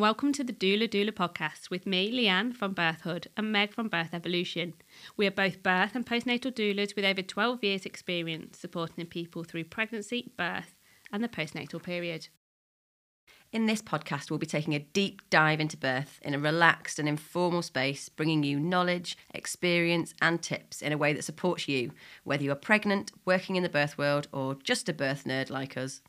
and welcome to the Doula Doula podcast with me, Leanne from Birthhood, and Meg from Birth Evolution. We are both birth and postnatal doulas with over 12 years' experience supporting people through pregnancy, birth, and the postnatal period. In this podcast, we'll be taking a deep dive into birth in a relaxed and informal space, bringing you knowledge, experience, and tips in a way that supports you, whether you are pregnant, working in the birth world, or just a birth nerd like us.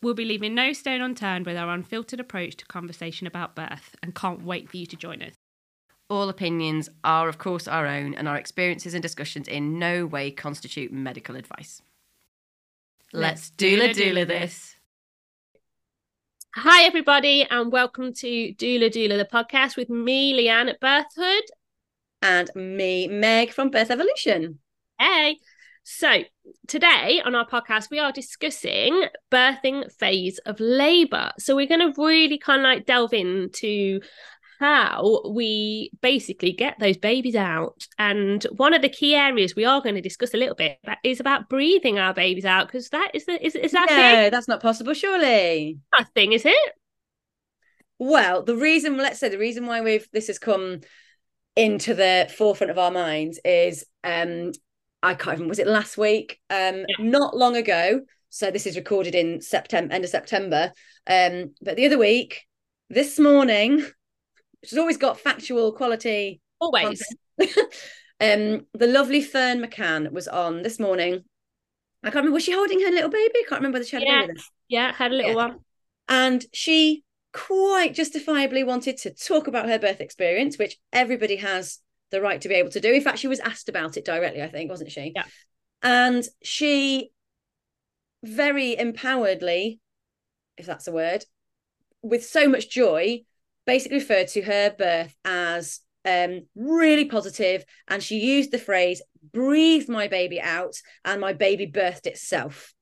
We'll be leaving no stone unturned with our unfiltered approach to conversation about birth and can't wait for you to join us. All opinions are, of course, our own, and our experiences and discussions in no way constitute medical advice. Let's doula doula this. Hi, everybody, and welcome to Doula Doula, the podcast with me, Leanne at Birthhood. And me, Meg from Birth Evolution. Hey. So, today on our podcast, we are discussing birthing phase of labor. So, we're going to really kind of like delve into how we basically get those babies out. And one of the key areas we are going to discuss a little bit is about breathing our babies out because that is the is, is that no, thing? that's not possible, surely. That thing, is it? Well, the reason, let's say, the reason why we've this has come into the forefront of our minds is um I can't even was it last week? Um, yeah. not long ago. So this is recorded in September, end of September. Um, but the other week, this morning, has always got factual quality. Always. um, the lovely Ferne McCann was on this morning. I can't remember, was she holding her little baby? I can't remember whether she had yeah. a baby. Yeah, had a little yeah. one. And she quite justifiably wanted to talk about her birth experience, which everybody has the right to be able to do. In fact, she was asked about it directly, I think, wasn't she? Yeah. And she very empoweredly, if that's a word, with so much joy, basically referred to her birth as um, really positive, and she used the phrase "breathed my baby out," and my baby birthed itself.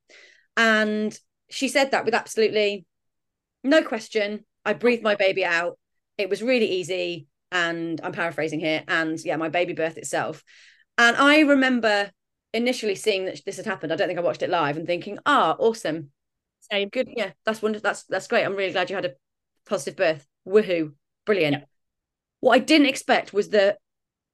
And she said that with absolutely no question. I breathed my baby out. It was really easy and I'm paraphrasing here, and yeah, my baby birth itself. And I remember initially seeing that this had happened. I don't think I watched it live and thinking, ah, awesome. Same. Good. Yeah, that's wonderful. That's that's great. I'm really glad you had a positive birth. Woohoo. Brilliant. Yeah. What I didn't expect was the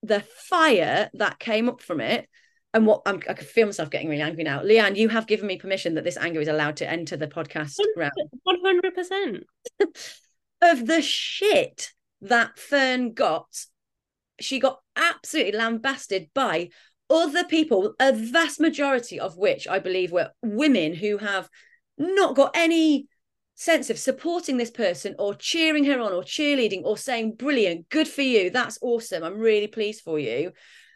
the fire that came up from it. And what I'm, I could feel myself getting really angry now. Leanne, you have given me permission that this anger is allowed to enter the podcast round. 100%. of the shit that Ferne got, she got absolutely lambasted by other people, a vast majority of which I believe were women who have not got any sense of supporting this person or cheering her on or cheerleading or saying, brilliant, good for you, that's awesome, I'm really pleased for you.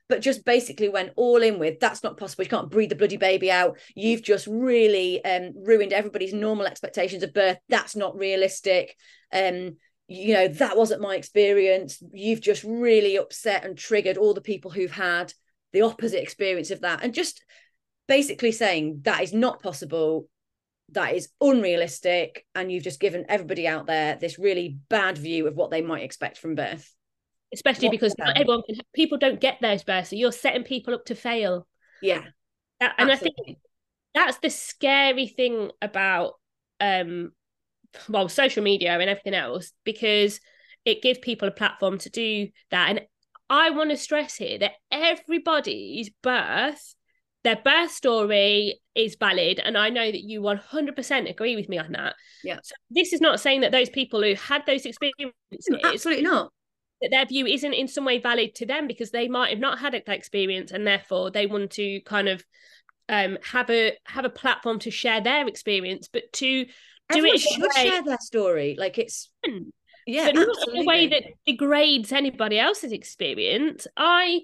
But just basically went all in with that's not possible. You can't breathe the bloody baby out. You've just really um, ruined everybody's normal expectations of birth. That's not realistic. Um, you know that wasn't my experience. You've just really upset and triggered all the people who've had the opposite experience of that. And just basically saying that is not possible that is unrealistic and you've just given everybody out there this really bad view of what they might expect from birth. Especially what because everyone can people don't get those births so you're setting people up to fail. Yeah that, and i think that's the scary thing about um well social media and everything else because it gives people a platform to do that. And i want to stress here that everybody's birth their birth story is valid. And i know that you 100% agree with me on that. Yeah. So this is not saying that those people who had those experiences absolutely not. that their view isn't in some way valid to them because they might have not had that experience and therefore they want to kind of um have a have a platform to share their experience. But to do Everyone it should share their story. Like it's hmm. yeah, but not in a way that degrades anybody else's experience. I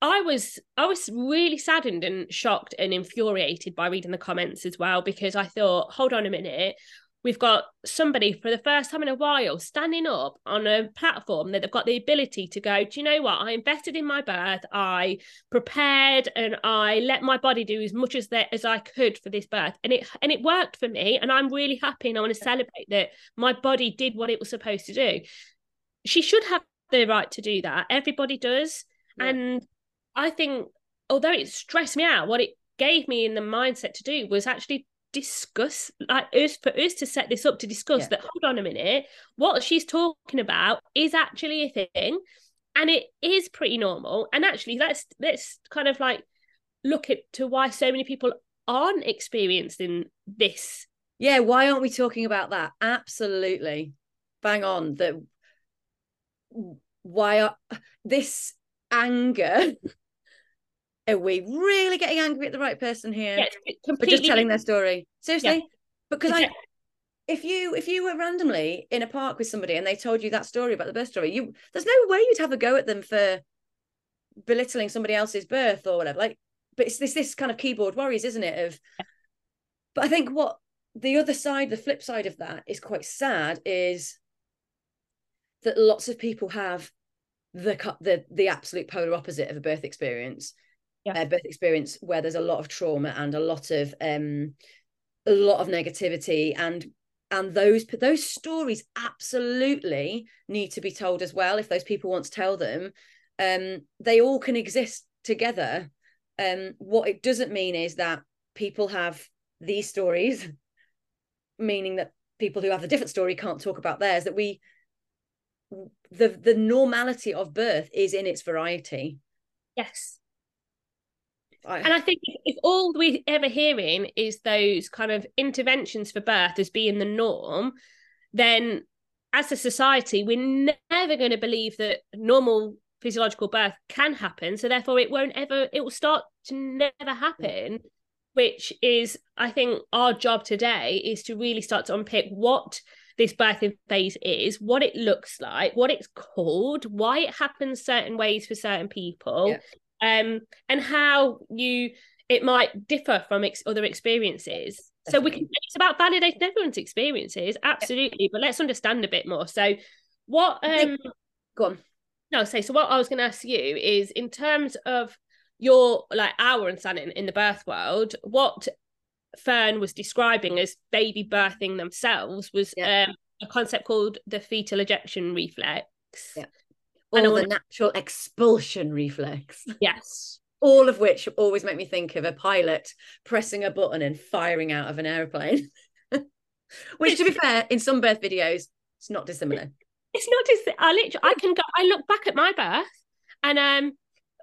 I was I was really saddened and shocked and infuriated by reading the comments as well because I thought, hold on a minute, we've got somebody for the first time in a while standing up on a platform that they've got the ability to go do you know what? I invested in my birth. I prepared and i let my body do as much as that as i could for this birth. And it and it worked for me and i'm really happy and i want to celebrate that my body did what it was supposed to do. She should have the right to do that. Everybody does. Yeah. and i think although it stressed me out what it gave me in the mindset to do was actually discuss like us for us to set this up to discuss yeah. that hold on a minute what she's talking about is actually a thing and it is pretty normal and actually let's let's kind of like look at to why so many people aren't experiencing this. Yeah why aren't we talking about that? Absolutely. Bang on that why are this anger are we really getting angry at the right person here? Yeah, for just telling their story? Seriously? Yeah. because i if you if you were randomly in a park with somebody and they told you that story about the birth story you there's no way you'd have a go at them for belittling somebody else's birth or whatever like but it's this this kind of keyboard worries, isn't it of but i think what the other side the flip side of that is quite sad is that lots of people have the the the absolute polar opposite of a birth experience yeah. birth experience where there's a lot of trauma and a lot of um a lot of negativity and and those those stories absolutely need to be told as well. If those people want to tell them um they all can exist together. Um what it doesn't mean is that people have these stories meaning that people who have a different story can't talk about theirs that we the the normality of birth is in its variety. Yes I... and i think if, all we're ever hearing is those kind of interventions for birth as being the norm then as a society we're never going to believe that normal physiological birth can happen so therefore it won't ever it will start to never happen which is i think our job today is to really start to unpick what this birthing phase is, what it looks like, what it's called, why it happens certain ways for certain people, yeah. Um, and how you it might differ from ex- other experiences. So we can it's about validating everyone's experiences, absolutely, but let's understand a bit more. So what um go on. No, say so what I was gonna ask you is in terms of your like our understanding in the birth world, what Ferne was describing as baby birthing themselves was yeah. um, a concept called the fetal ejection reflex. Yeah. Or the natural expulsion reflex. Yes. All of which always make me think of a pilot pressing a button and firing out of an aeroplane. which, to be fair, in some birth videos, it's not dissimilar. It's not dissimilar. I literally, I can go. I look back at my birth, and um,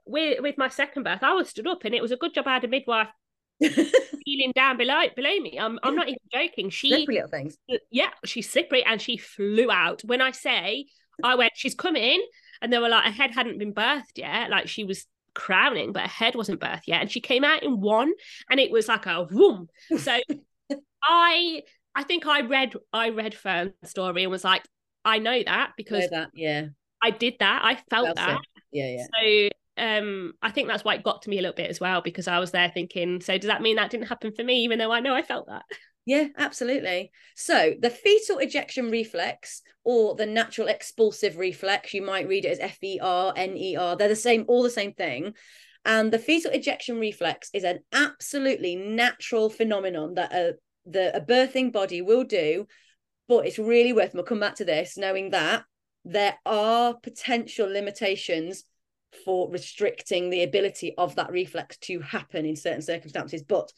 with with my second birth, I was stood up, and it was a good job I had a midwife feeling down below below me. I'm I'm not even joking. She slippery little things. Yeah, she's slippery and she flew out. When I say I went, she's coming, and they were like, her head hadn't been birthed yet. Like she was crowning, but her head wasn't birthed yet. And she came out in one, and it was like a whoom. So I I think I read I read Ferne's story and was like, I know that because know that, yeah. I did that. I felt That's that. It. Yeah, yeah. So um i think that's why it got to me a little bit as well because i was there thinking so does that mean that didn't happen for me even though i know i felt that yeah absolutely so the fetal ejection reflex or the natural expulsive reflex you might read it as f-e-r-n-e-r they're the same all the same thing and the fetal ejection reflex is an absolutely natural phenomenon that a the a birthing body will do but it's really worth we'll come back to this knowing that there are potential limitations for restricting the ability of that reflex to happen in certain circumstances. But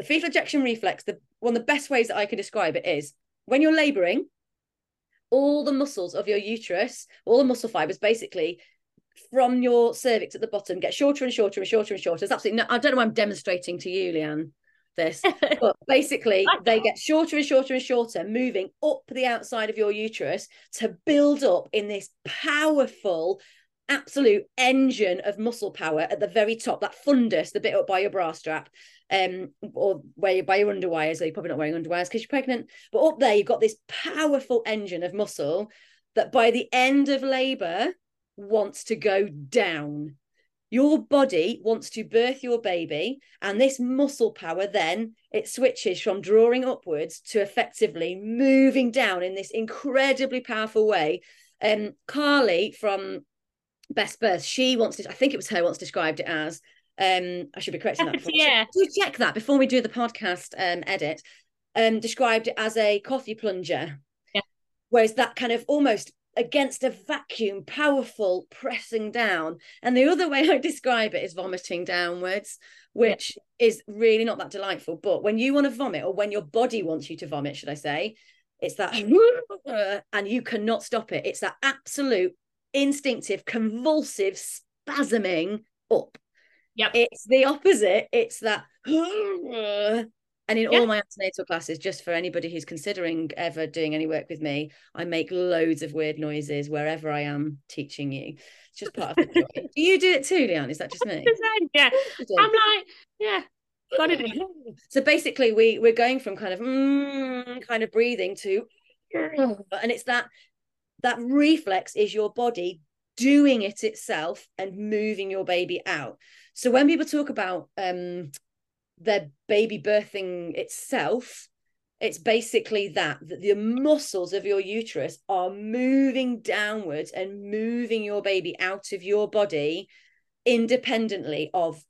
the fetal ejection reflex, the one of the best ways that I can describe it is when you're laboring, all the muscles of your uterus, all the muscle fibers basically from your cervix at the bottom get shorter and shorter and shorter and shorter. It's absolutely no, I don't know why I'm demonstrating to you, Leanne, this, but basically they get shorter and shorter and shorter, moving up the outside of your uterus to build up in this powerful absolute engine of muscle power at the very top, that fundus, the bit up by your bra strap, um, or where you by your underwires, so you're probably not wearing underwires because you're pregnant. But up there, you've got this powerful engine of muscle that by the end of labor wants to go down. Your body wants to birth your baby, and this muscle power then it switches from drawing upwards to effectively moving down in this incredibly powerful way. Um, Carly from Best Birth, she wants to, I think it was her once described it as, um, I should be correcting that. Before. yeah. Do check that before we do the podcast um, edit. Um, described it as a coffee plunger. Yeah. Whereas that kind of almost against a vacuum, powerful pressing down. And the other way I describe it is vomiting downwards, which yeah. is really not that delightful. But when you want to vomit, or when your body wants you to vomit, should I say, it's that, and you cannot stop it. It's that absolute instinctive, convulsive, spasming up. Yep. It's the opposite. It's that and in yeah. all my antenatal classes, just for anybody who's considering ever doing any work with me, I make loads of weird noises wherever I am teaching you. It's just part of the joy. do you do it too, Leanne? Is that just me? Yeah. I'm like, yeah. Got it. So basically, we we're going from kind of mm, kind of breathing to, and it's that that reflex is your body doing it itself and moving your baby out. So when people talk about um their baby birthing itself it's basically that that the muscles of your uterus are moving downwards and moving your baby out of your body independently of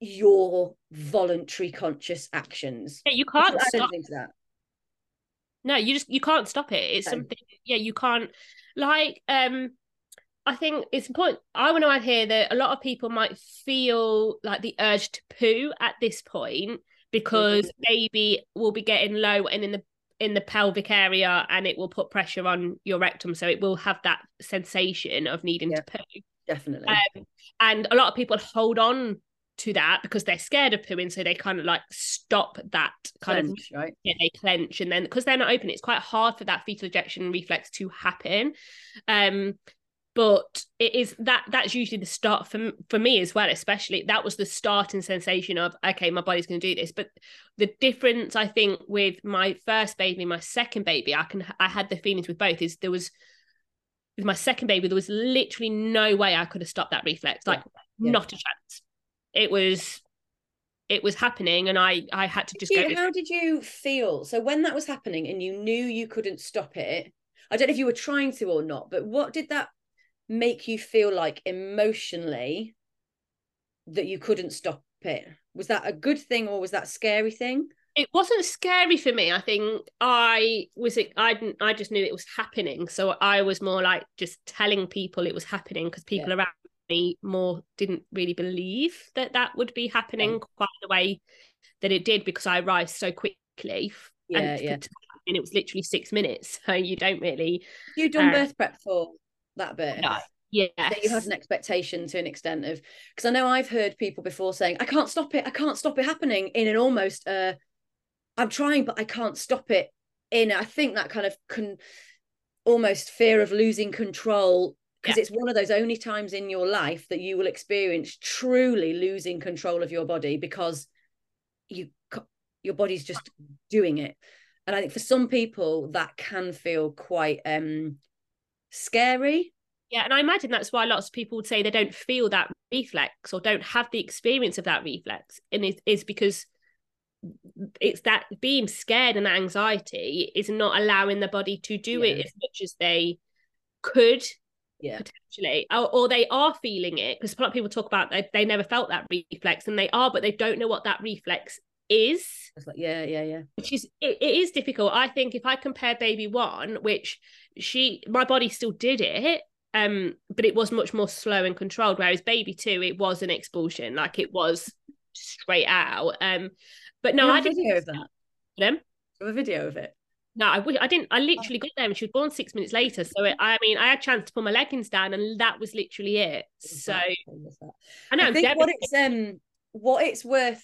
your voluntary conscious actions yeah, you can't stop that no you just you can't stop it. It's something yeah you can't like um I think it's important. I want to add here that a lot of people might feel like the urge to poo at this point because mm-hmm. baby will be getting low and in the in the pelvic area and it will put pressure on your rectum. So it will have that sensation of needing yeah, to poo. Definitely. Um, and a lot of people hold on to that because they're scared of pooing so they kind of like stop that kind clench, of right? Yeah they clench and then because they're not open it's quite hard for that fetal ejection reflex to happen. Um but it is that that's usually the start for for me as well especially that was the starting sensation of okay my body's going to do this. But the difference i think with my first baby my second baby i can i had the feelings with both is there was with my second baby there was literally no way i could have stopped that reflex like yeah. not a chance it was it was happening and i i had to just go how did you feel so when that was happening and you knew you couldn't stop it I don't know if you were trying to or not, but what did that make you feel like emotionally that you couldn't stop it? Was that a good thing or was that scary thing? It wasn't scary for me. I think I was I didn't I just knew it was happening. So I was more like just telling people it was happening because people yeah. around more didn't really believe that that would be happening yeah. quite the way that it did because I arrived so quickly. Yeah, and yeah. And it was literally six minutes, so you don't really. You done uh, birth prep for that bit. No. Yeah. you had an expectation to an extent of because I know I've heard people before saying, I can't stop it, I can't stop it happening in an almost uh I'm trying, but I can't stop it. In I think that kind of can almost fear of losing control because yeah. it's one of those only times in your life that you will experience truly losing control of your body because you your body's just doing it and i think for some people that can feel quite um scary. Yeah, and I imagine that's why lots of people would say they don't feel that reflex or don't have the experience of that reflex, and it is because it's that being scared and that anxiety is not allowing the body to do yeah. it as much as they could yeah. potentially or, or they are feeling it because a lot of people talk about they, they never felt that reflex and they are but they don't know what that reflex is. Like, yeah yeah yeah. Which is it, it is difficult. I think if i compare baby one which she my body still did it um but it was much more slow and controlled whereas baby two it was an expulsion like it was straight out um but no i didn't video of that. Them have a video of it no I didn't i literally got there and she was born six minutes later. So it, i mean i had a chance to pull my leggings down and that was literally it. So i know i think what it's um what it's worth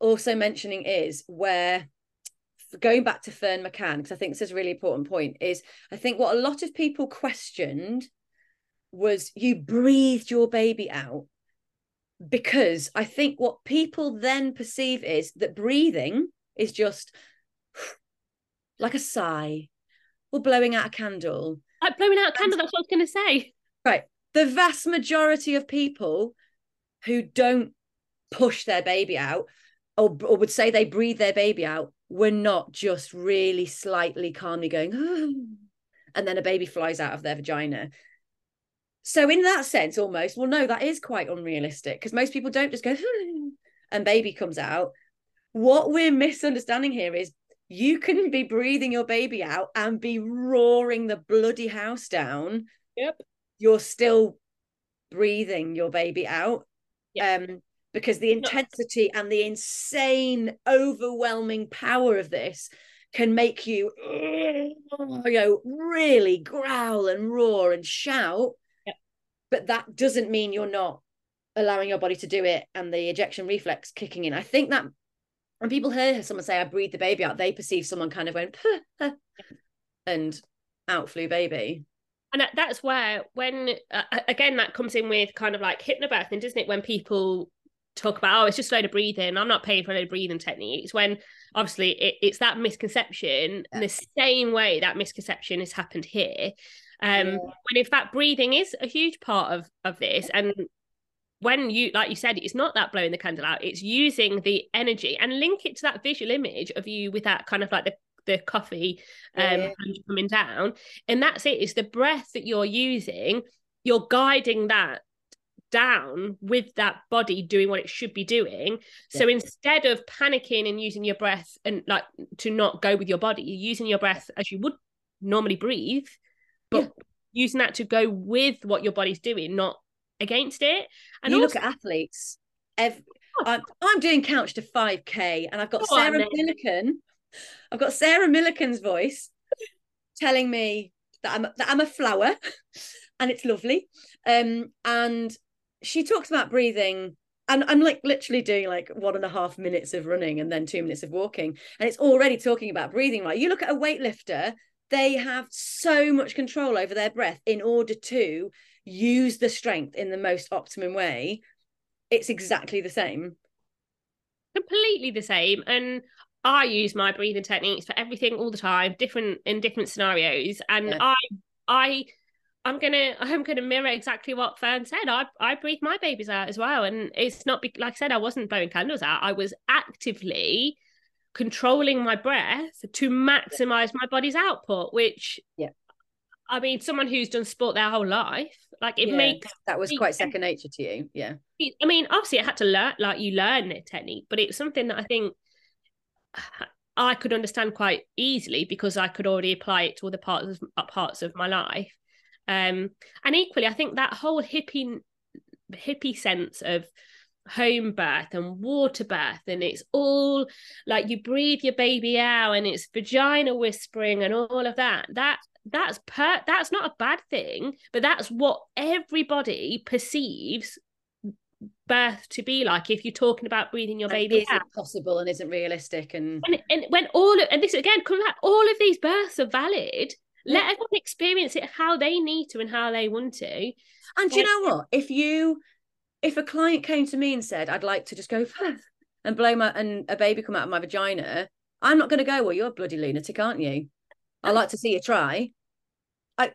also mentioning is where going back to Ferne McCann, because I think this is a really important point, is I think what a lot of people questioned was you breathed your baby out. Because I think what people then perceive is that breathing is just like a sigh or blowing out a candle. Like blowing out a candle, that's what I was going to say. Right. The vast majority of people who don't push their baby out or, or would say they breathe their baby out we're not just really slightly calmly going, oh, and then a baby flies out of their vagina. So, in that sense, almost, well, no, that is quite unrealistic because most people don't just go, and baby comes out. What we're misunderstanding here is you can be breathing your baby out and be roaring the bloody house down. Yep. You're still breathing your baby out. Yep. Um, because the intensity and the insane, overwhelming power of this can make you, you know, really growl and roar and shout. Yep. But that doesn't mean you're not allowing your body to do it and the ejection reflex kicking in. I think that when people hear someone say, I breathe the baby out, they perceive someone kind of went, and out flew baby. And that's where, when uh, again, that comes in with kind of like hypnobirthing, doesn't it? When people talk about, oh, it's just a load of breathing, I'm not paying for a load of breathing techniques. When obviously it, it's that misconception, yeah. the same way that misconception has happened here. Um, yeah. When in fact, breathing is a huge part of of this, and when you like you said it's not that blowing the candle out it's using the energy and link it to that visual image of you with that kind of like the the coffee um yeah. coming down and that's it it's the breath that you're using you're guiding that down with that body doing what it should be doing yeah. so instead of panicking and using your breath and like to not go with your body you're using your breath as you would normally breathe but yeah. using that to go with what your body's doing not against it. And you also, look at athletes. Every. I'm, I'm, doing couch to 5k and I've got Sarah on, Millican. I've got Sarah Millican's voice telling me that I'm that I'm a flower and it's lovely. Um and she talks about breathing and I'm like literally doing like one and a half minutes of running and then two minutes of walking. And it's already talking about breathing right. You look at a weightlifter, they have so much control over their breath in order to use the strength in the most optimum way, it's exactly the same. Completely the same. And I use my breathing techniques for everything all the time, different in different scenarios. And yeah. I I I'm gonna I'm gonna mirror exactly what Ferne said. I I breathe my babies out as well, and it's not be, like I said. I wasn't blowing candles out. I was actively controlling my breath to maximize my body's output, which yeah, I mean, someone who's done sport their whole life, like it yeah, makes that was quite second nature to you. Yeah. I mean, obviously, I had to learn, like you learn the technique, but it's something that I think I could understand quite easily because I could already apply it to other parts of uh, parts of my life. Um, and equally, I think that whole hippie hippie sense of home birth and water birth and it's all like you breathe your baby out and it's vagina whispering and all of that that that's per that's not a bad thing but that's what everybody perceives birth to be like. If you're talking about breathing your baby is possible and isn't realistic and... and and when all of and this again comes back all of these births are valid. Yeah. let everyone experience it how they need to and how they want to. And do you know what? If you if a client came to me and said i'd like to just go and blow my and a baby come out of my vagina i'm not going to go well you're a bloody lunatic aren't you I like to see you try. I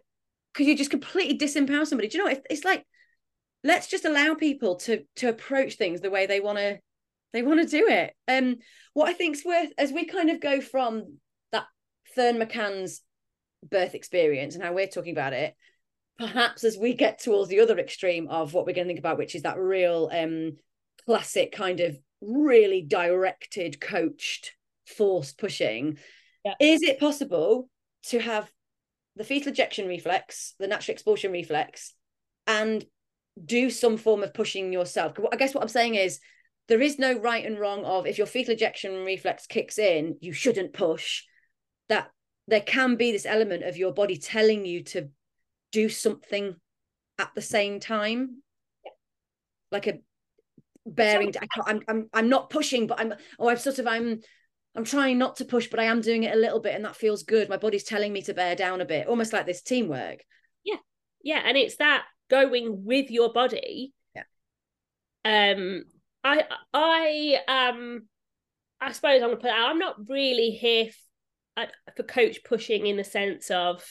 because you just completely disempower somebody. Do you know? It's, it's like let's just allow people to to approach things the way they want to they want to do it. Um, what I think's worth as we kind of go from that Ferne McCann's birth experience and how we're talking about it, perhaps as we get towards the other extreme of what we're going to think about, which is that real um classic kind of really directed, coached, forced pushing. Yeah. Is it possible to have the fetal ejection reflex, the natural expulsion reflex, and do some form of pushing yourself. I guess what I'm saying is there is no right and wrong of if your fetal ejection reflex kicks in, you shouldn't push. That there can be this element of your body telling you to do something at the same time, like a bearing. I'm I'm I'm not pushing, but I'm oh I'm sort of I'm I'm trying not to push, but I am doing it a little bit, and that feels good. My body's telling me to bear down a bit, almost like this teamwork. Yeah, yeah, and it's that going with your body. Yeah. Um, I, I, um, I suppose I'm gonna put. Out. I'm not really here f- for coach pushing in the sense of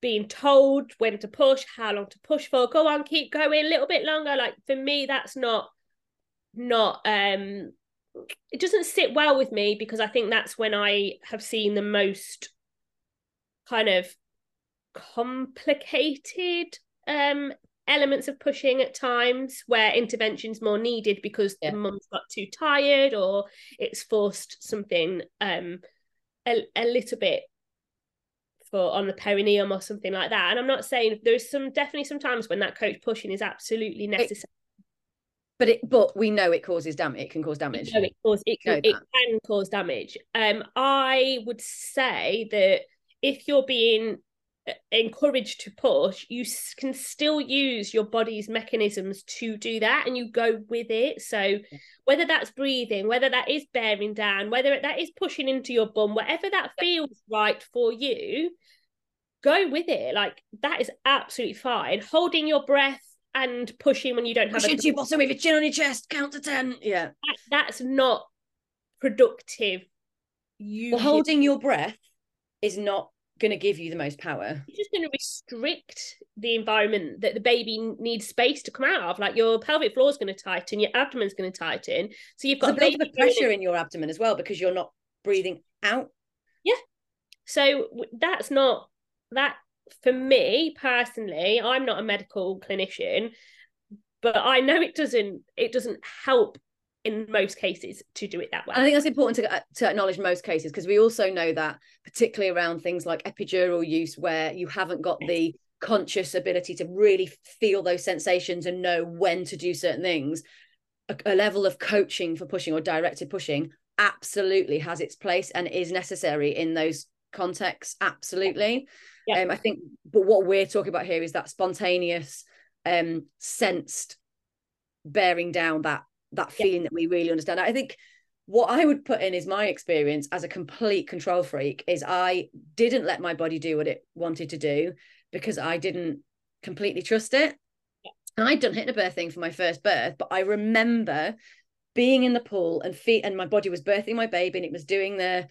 being told when to push, how long to push for. Go on, keep going a little bit longer. Like for me, that's not not um it doesn't sit well with me because I think that's when I have seen the most kind of complicated um elements of pushing at times where intervention's more needed because yeah. the mum's got too tired or it's forced something um a, a little bit for on the perineum or something like that. And I'm not saying there's some definitely some times when that coach pushing is absolutely necessary. But it but we know it causes damage it can cause damage. no, it, cause, it, can, it can cause damage. Um i would say that if you're being uh, encouraged to push you can still use your body's mechanisms to do that and you go with it. So whether that's breathing whether that is bearing down whether that is pushing into your bum whatever that feels right for you go with it. Like that is absolutely fine. Holding your breath and pushing when you don't have push a into your bottom with your chin on your chest count to 10 yeah. That, that's not productive. You well, holding your breath is not going to give you the most power. It's just going to restrict the environment that the baby needs space to come out of. Like your pelvic floor is going to tighten your abdomen's going to tighten. So you've got a bit of pressure in your abdomen as well because you're not breathing out. Yeah. So that's not that for me personally, I'm not a medical clinician, but I know it doesn't it doesn't help in most cases to do it that way. I think that's important to, uh, to acknowledge most cases because we also know that particularly around things like epidural use where you haven't got the conscious ability to really feel those sensations and know when to do certain things a, a level of coaching for pushing or directed pushing absolutely has its place and is necessary in those contexts absolutely yeah. Um, I think, but what we're talking about here is that spontaneous, um, sensed bearing down that that feeling yeah. that we really understand. I think what I would put in is my experience as a complete control freak is I didn't let my body do what it wanted to do because I didn't completely trust it. And I'd done hypnobirthing for my first birth, but I remember being in the pool and feet and my body was birthing my baby and it was doing the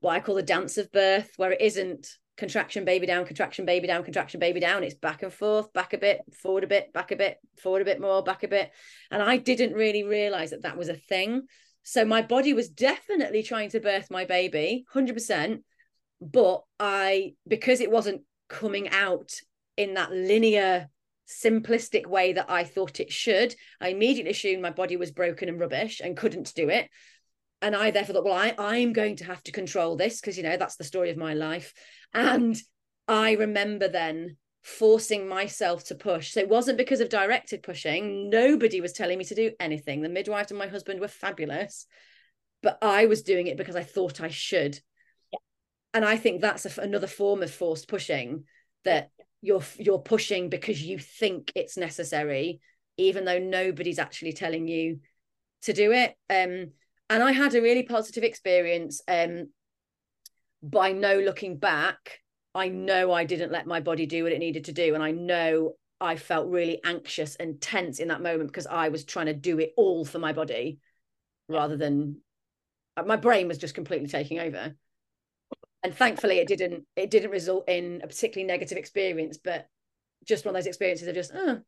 what I call the dance of birth, where it isn't contraction baby down contraction baby down contraction baby down. It's back and forth back a bit forward a bit back a bit forward a bit more back a bit. And i didn't really realize that that was a thing. So my body was definitely trying to birth my baby 100% but i because it wasn't coming out in that linear simplistic way that i thought it should i immediately assumed my body was broken and rubbish and couldn't do it and I therefore thought, well, I, I'm going to have to control this because, you know, that's the story of my life. And I remember then forcing myself to push. So it wasn't because of directed pushing. Nobody was telling me to do anything. The midwife and my husband were fabulous, but I was doing it because I thought I should. Yeah. And I think that's a, another form of forced pushing that you're you're pushing because you think it's necessary, even though nobody's actually telling you to do it. Um, and I had a really positive experience. Um, by no looking back, I know I didn't let my body do what it needed to do, and I know I felt really anxious and tense in that moment because I was trying to do it all for my body, rather than my brain was just completely taking over. And thankfully, it didn't. It didn't result in a particularly negative experience, but just one of those experiences of just, oh,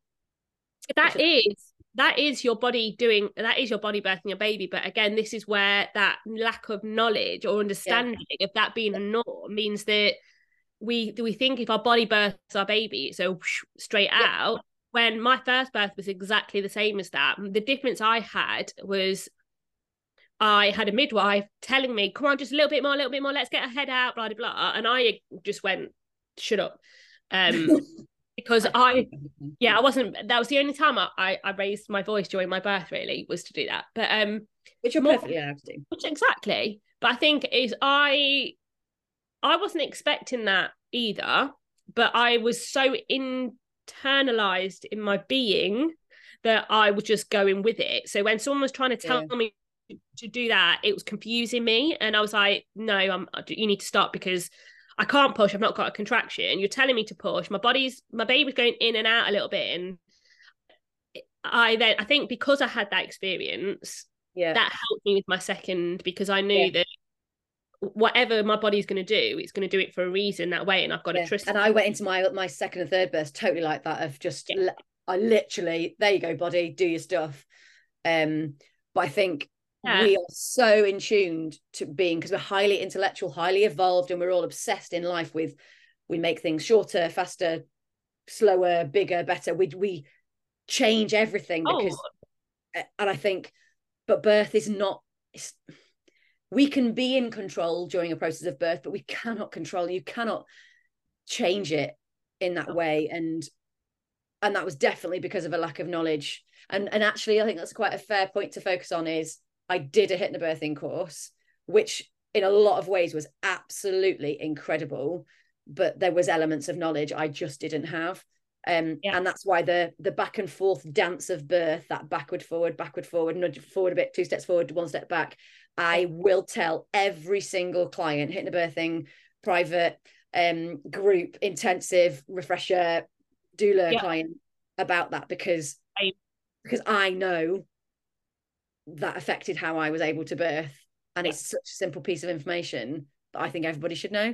that is that is your body doing that is your body birthing your baby but again this is where that lack of knowledge or understanding yeah. of that being a norm means that we we think if our body births our baby so straight yeah. out when my first birth was exactly the same as that the difference i had was I had a midwife telling me, come on, just a little bit more, a little bit more, let's get her head out, blah, blah, blah. And I just went, shut up. Um, because I, yeah, I wasn't. That was the only time I, I, raised my voice during my birth. Really, was to do that. But um, which you're more, perfectly allowed to do. Which exactly. But I think is I, I wasn't expecting that either. But I was so internalized in my being that I was just going with it. So when someone was trying to tell yeah. me to do that, it was confusing me, and I was like, "No, I'm. You need to stop because I can't push. I've not got a contraction. You're telling me to push. My body's my baby's going in and out a little bit, and I then I think because I had that experience, yeah, that helped me with my second because I knew yeah. that whatever my body's going to do, it's going to do it for a reason that way, and I've got yeah. to trust. And I went into my my second and third birth totally like that of just yeah. I literally there you go, body, do your stuff. Um, but I think yeah. we are so in tuned to being because we're highly intellectual highly evolved and we're all obsessed in life with we make things shorter faster slower bigger better we we change everything because oh. and i think but birth is not we can be in control during a process of birth, but we cannot control. You cannot change it in that way. And and that was definitely because of a lack of knowledge. And and actually, I think that's quite a fair point to focus on. Is I did a hypnobirthing course, which in a lot of ways was absolutely incredible, but there was elements of knowledge I just didn't have. Um, yeah. and that's why the the back and forth dance of birth, that backward, forward, backward, forward, nudge forward a bit, two steps forward, one step back. I will tell every single client, hypnobirthing, private, um, group, intensive, refresher, doula yeah. client about that because I, because I know that affected how I was able to birth. And it's such a simple piece of information that I think everybody should know.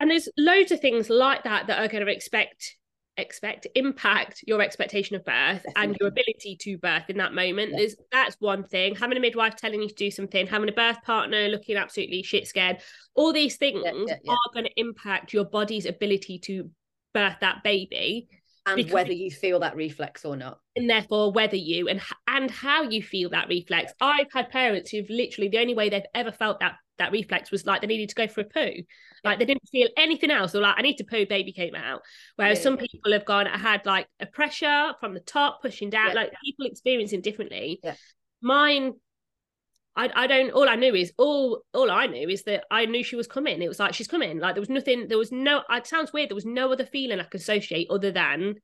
And there's loads of things like that that are going to expect expect impact your expectation of birth Definitely. and your ability to birth in that moment yeah. there's that's one thing having a midwife telling you to do something having a birth partner looking absolutely shit scared all these things yeah, yeah, are going to impact your body's ability to birth that baby and because, whether you feel that reflex or not. And therefore whether you and and how you feel that reflex. I've had parents who've literally the only way they've ever felt that that reflex was like they needed to go for a poo. Like they didn't feel anything else. Or like i need to poo baby came out. Whereas yeah, some yeah. people have gone i had like a pressure from the top pushing down yeah, like people experiencing differently. Mine I, I don't all I knew is all all I knew is that I knew she was coming. It was like she's coming. Like there was nothing, there was no it sounds weird, there was no other feeling I could associate other than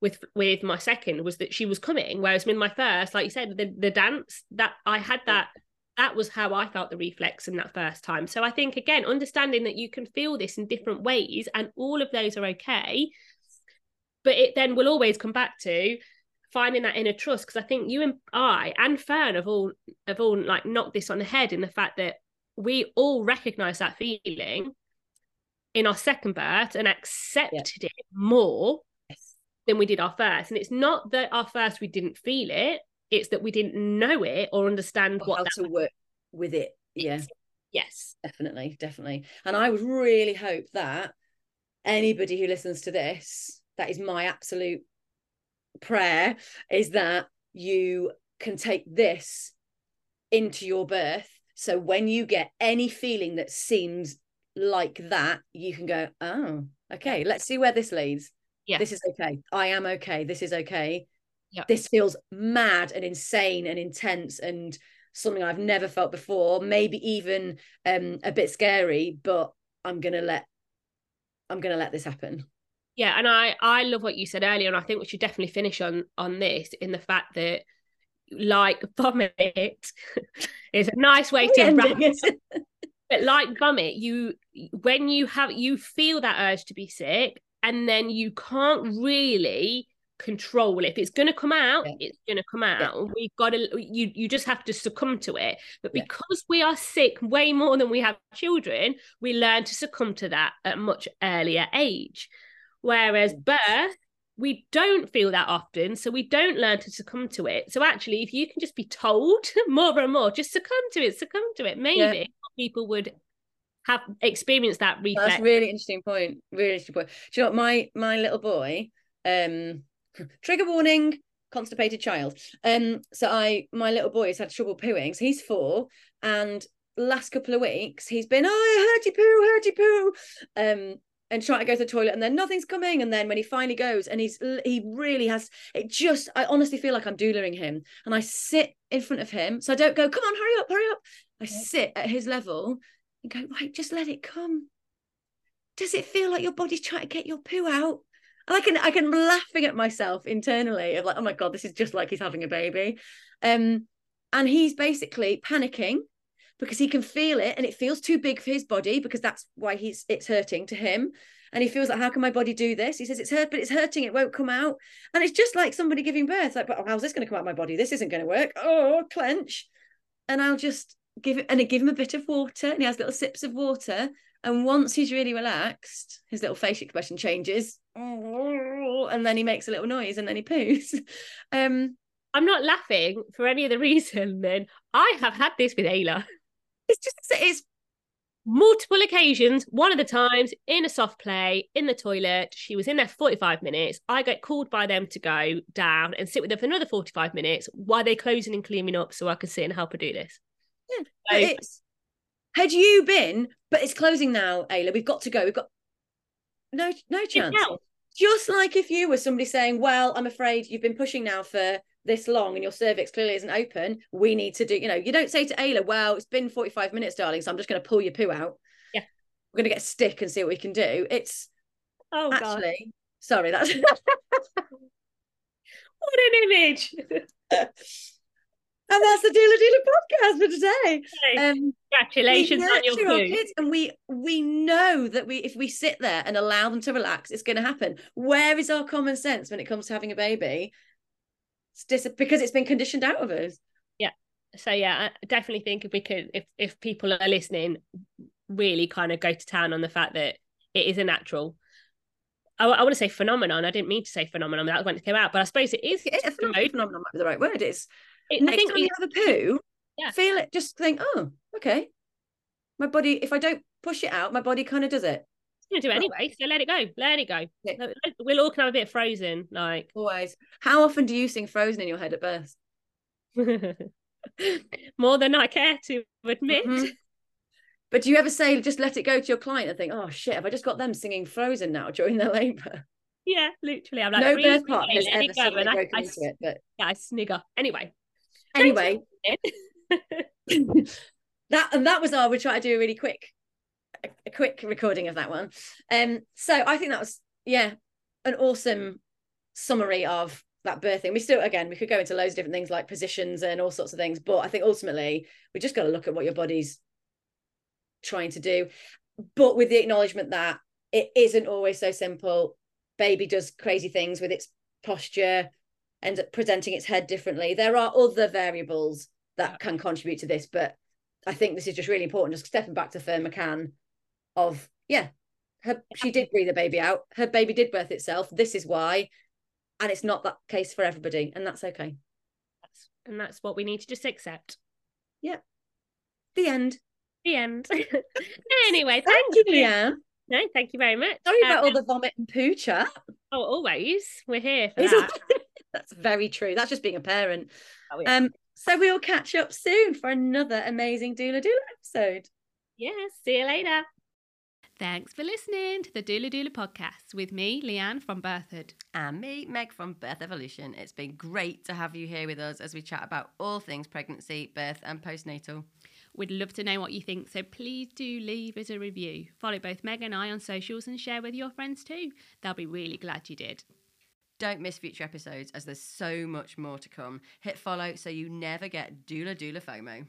with with my second was that she was coming. Whereas with my first, like you said, the the dance, that I had that that was how I felt the reflex in that first time. So I think again, understanding that you can feel this in different ways and all of those are okay. But it then will always come back to finding that inner trust because I think you and I and Ferne have all have all like knocked this on the head in the fact that we all recognize that feeling in our second birth and accepted yeah. it more yes. than we did our first. And it's not that our first we didn't feel it; it's that we didn't know it or understand or what how to was. work with it. Yeah, yes, definitely, definitely. And I would really hope that anybody who listens to this, that is my absolute prayer is that you can take this into your birth. So when you get any feeling that seems like that, you can go, oh, okay, let's see where this leads. Yeah. This is okay. I am okay. This is okay. Yeah. This feels mad and insane and intense and something I've never felt before, maybe even um a bit scary, but I'm gonna let I'm gonna let this happen yeah and i i love what you said earlier and i think we should definitely finish on on this in the fact that like vomit is a nice way to wrap it but like vomit you when you have you feel that urge to be sick and then you can't really control if it's going to come out yeah. it's going to come out yeah. we've got to you you just have to succumb to it but because yeah. we are sick way more than we have children we learn to succumb to that at a much earlier age Whereas mm. birth, we don't feel that often, so we don't learn to succumb to it. So actually, if you can just be told more and more, just succumb to it, succumb to it, maybe yeah. people would have experienced that reflex. That's really interesting point. Really interesting point. Do you know what my my little boy? Um, trigger warning, constipated child. Um, so I my little boy has had trouble pooing. So he's four, and last couple of weeks he's been, oh, I heard you poo, heard you poo. Um, and trying to go to the toilet and then nothing's coming and then when he finally goes and he's he really has it just i honestly feel like i'm doulaing him and i sit in front of him so i don't go come on hurry up hurry up. I sit at his level and go right just let it come. Does it feel like your body's trying to get your poo out? And i can i can laughing at myself internally of like oh my god this is just like he's having a baby. Um and he's basically panicking because he can feel it and it feels too big for his body because that's why he's it's hurting to him. And he feels like how can my body do this? He says it's hurt but it's hurting it won't come out. And it's just like somebody giving birth like but how's this going to come out of my body? This isn't going to work. Oh clench. And i'll just give it and I give him a bit of water and he has little sips of water. And once he's really relaxed his little facial expression changes. And then he makes a little noise and then he poos. Um I'm not laughing for any other reason than I have had this with Ayla it's just it's multiple occasions. One of the times in a soft play in the toilet, she was in there 45 minutes. I get called by them to go down and sit with them for another 45 minutes while they're closing and cleaning up so I can sit and help her do this. Yeah, so, it's Had you been, but it's closing now, Ayla. We've got to go. We've got no no chance. Just like if you were somebody saying, Well, I'm afraid you've been pushing now for this long and your cervix clearly isn't open. We need to do, you know, you don't say to Ayla, Well, it's been 45 minutes, darling, so I'm just going to pull your poo out. Yeah. We're going to get a stick and see what we can do. It's oh, actually, God. sorry, that's what an image. and that's the Doula Doula podcast for today. Um, Congratulations on your food. Kids and we we know that we if we sit there and allow them to relax, it's going to happen. Where is our common sense when it comes to having a baby? It's dis- because it's been conditioned out of us. Yeah. So yeah, I definitely think if we could, if if people are listening, really kind of go to town on the fact that it is a natural I, I want to say phenomenon. I didn't mean to say phenomenon. That was when it came out, but I suppose it is. It's a phenomenon. phenomenon might be the right word. It's it, next I think time you have a poo, yeah. feel it. Just think, oh, okay. My body. If I don't push it out, my body kind of does it. It's gonna do it anyway. So let it go. Let it go. Yeah. We'll all kind of a bit frozen. Like always. How often do you sing Frozen in your head at birth? More than I care to admit. Mm-hmm. But do you ever say just let it go to your client and think, oh shit, have I just got them singing Frozen now during their labour? Yeah, literally. I'm like, no birth part has ever go, and I, I, into it, but yeah, I snigger. Anyway. Anyway. that and that was our we try to do a really quick a, quick recording of that one. Um so I think that was yeah, an awesome summary of that birthing. We still, again, we could go into loads of different things like positions and all sorts of things, but I think ultimately we just got to look at what your body's trying to do, but with the acknowledgement that it isn't always so simple. Baby does crazy things with its posture and presenting its head differently. There are other variables that can contribute to this, but I think this is just really important. Just stepping back to Ferne McCann of yeah, her she did breathe a baby out. Her baby did birth itself. This is why, and it's not that case for everybody, and that's okay. And that's what we need to just accept. Yeah. The end. The end. anyway, thank, thank you, Leanne. No, thank you very much. Sorry about all um, the vomit and poo chat. Oh, always. We're here for that. That's very true. That's just being a parent. Oh, yeah. Um, so we'll catch up soon for another amazing Doula Doula episode. Yeah, see you later. Thanks for listening to the Doula Doula podcast with me, Leanne from Birthhood. And me, Meg from Birth Evolution. It's been great to have you here with us as we chat about all things pregnancy, birth, and postnatal. We'd love to know what you think, so please do leave us a review. Follow both Meg and I on socials and share with your friends too. They'll be really glad you did. Don't miss future episodes as there's so much more to come. Hit follow so you never get doula doula FOMO.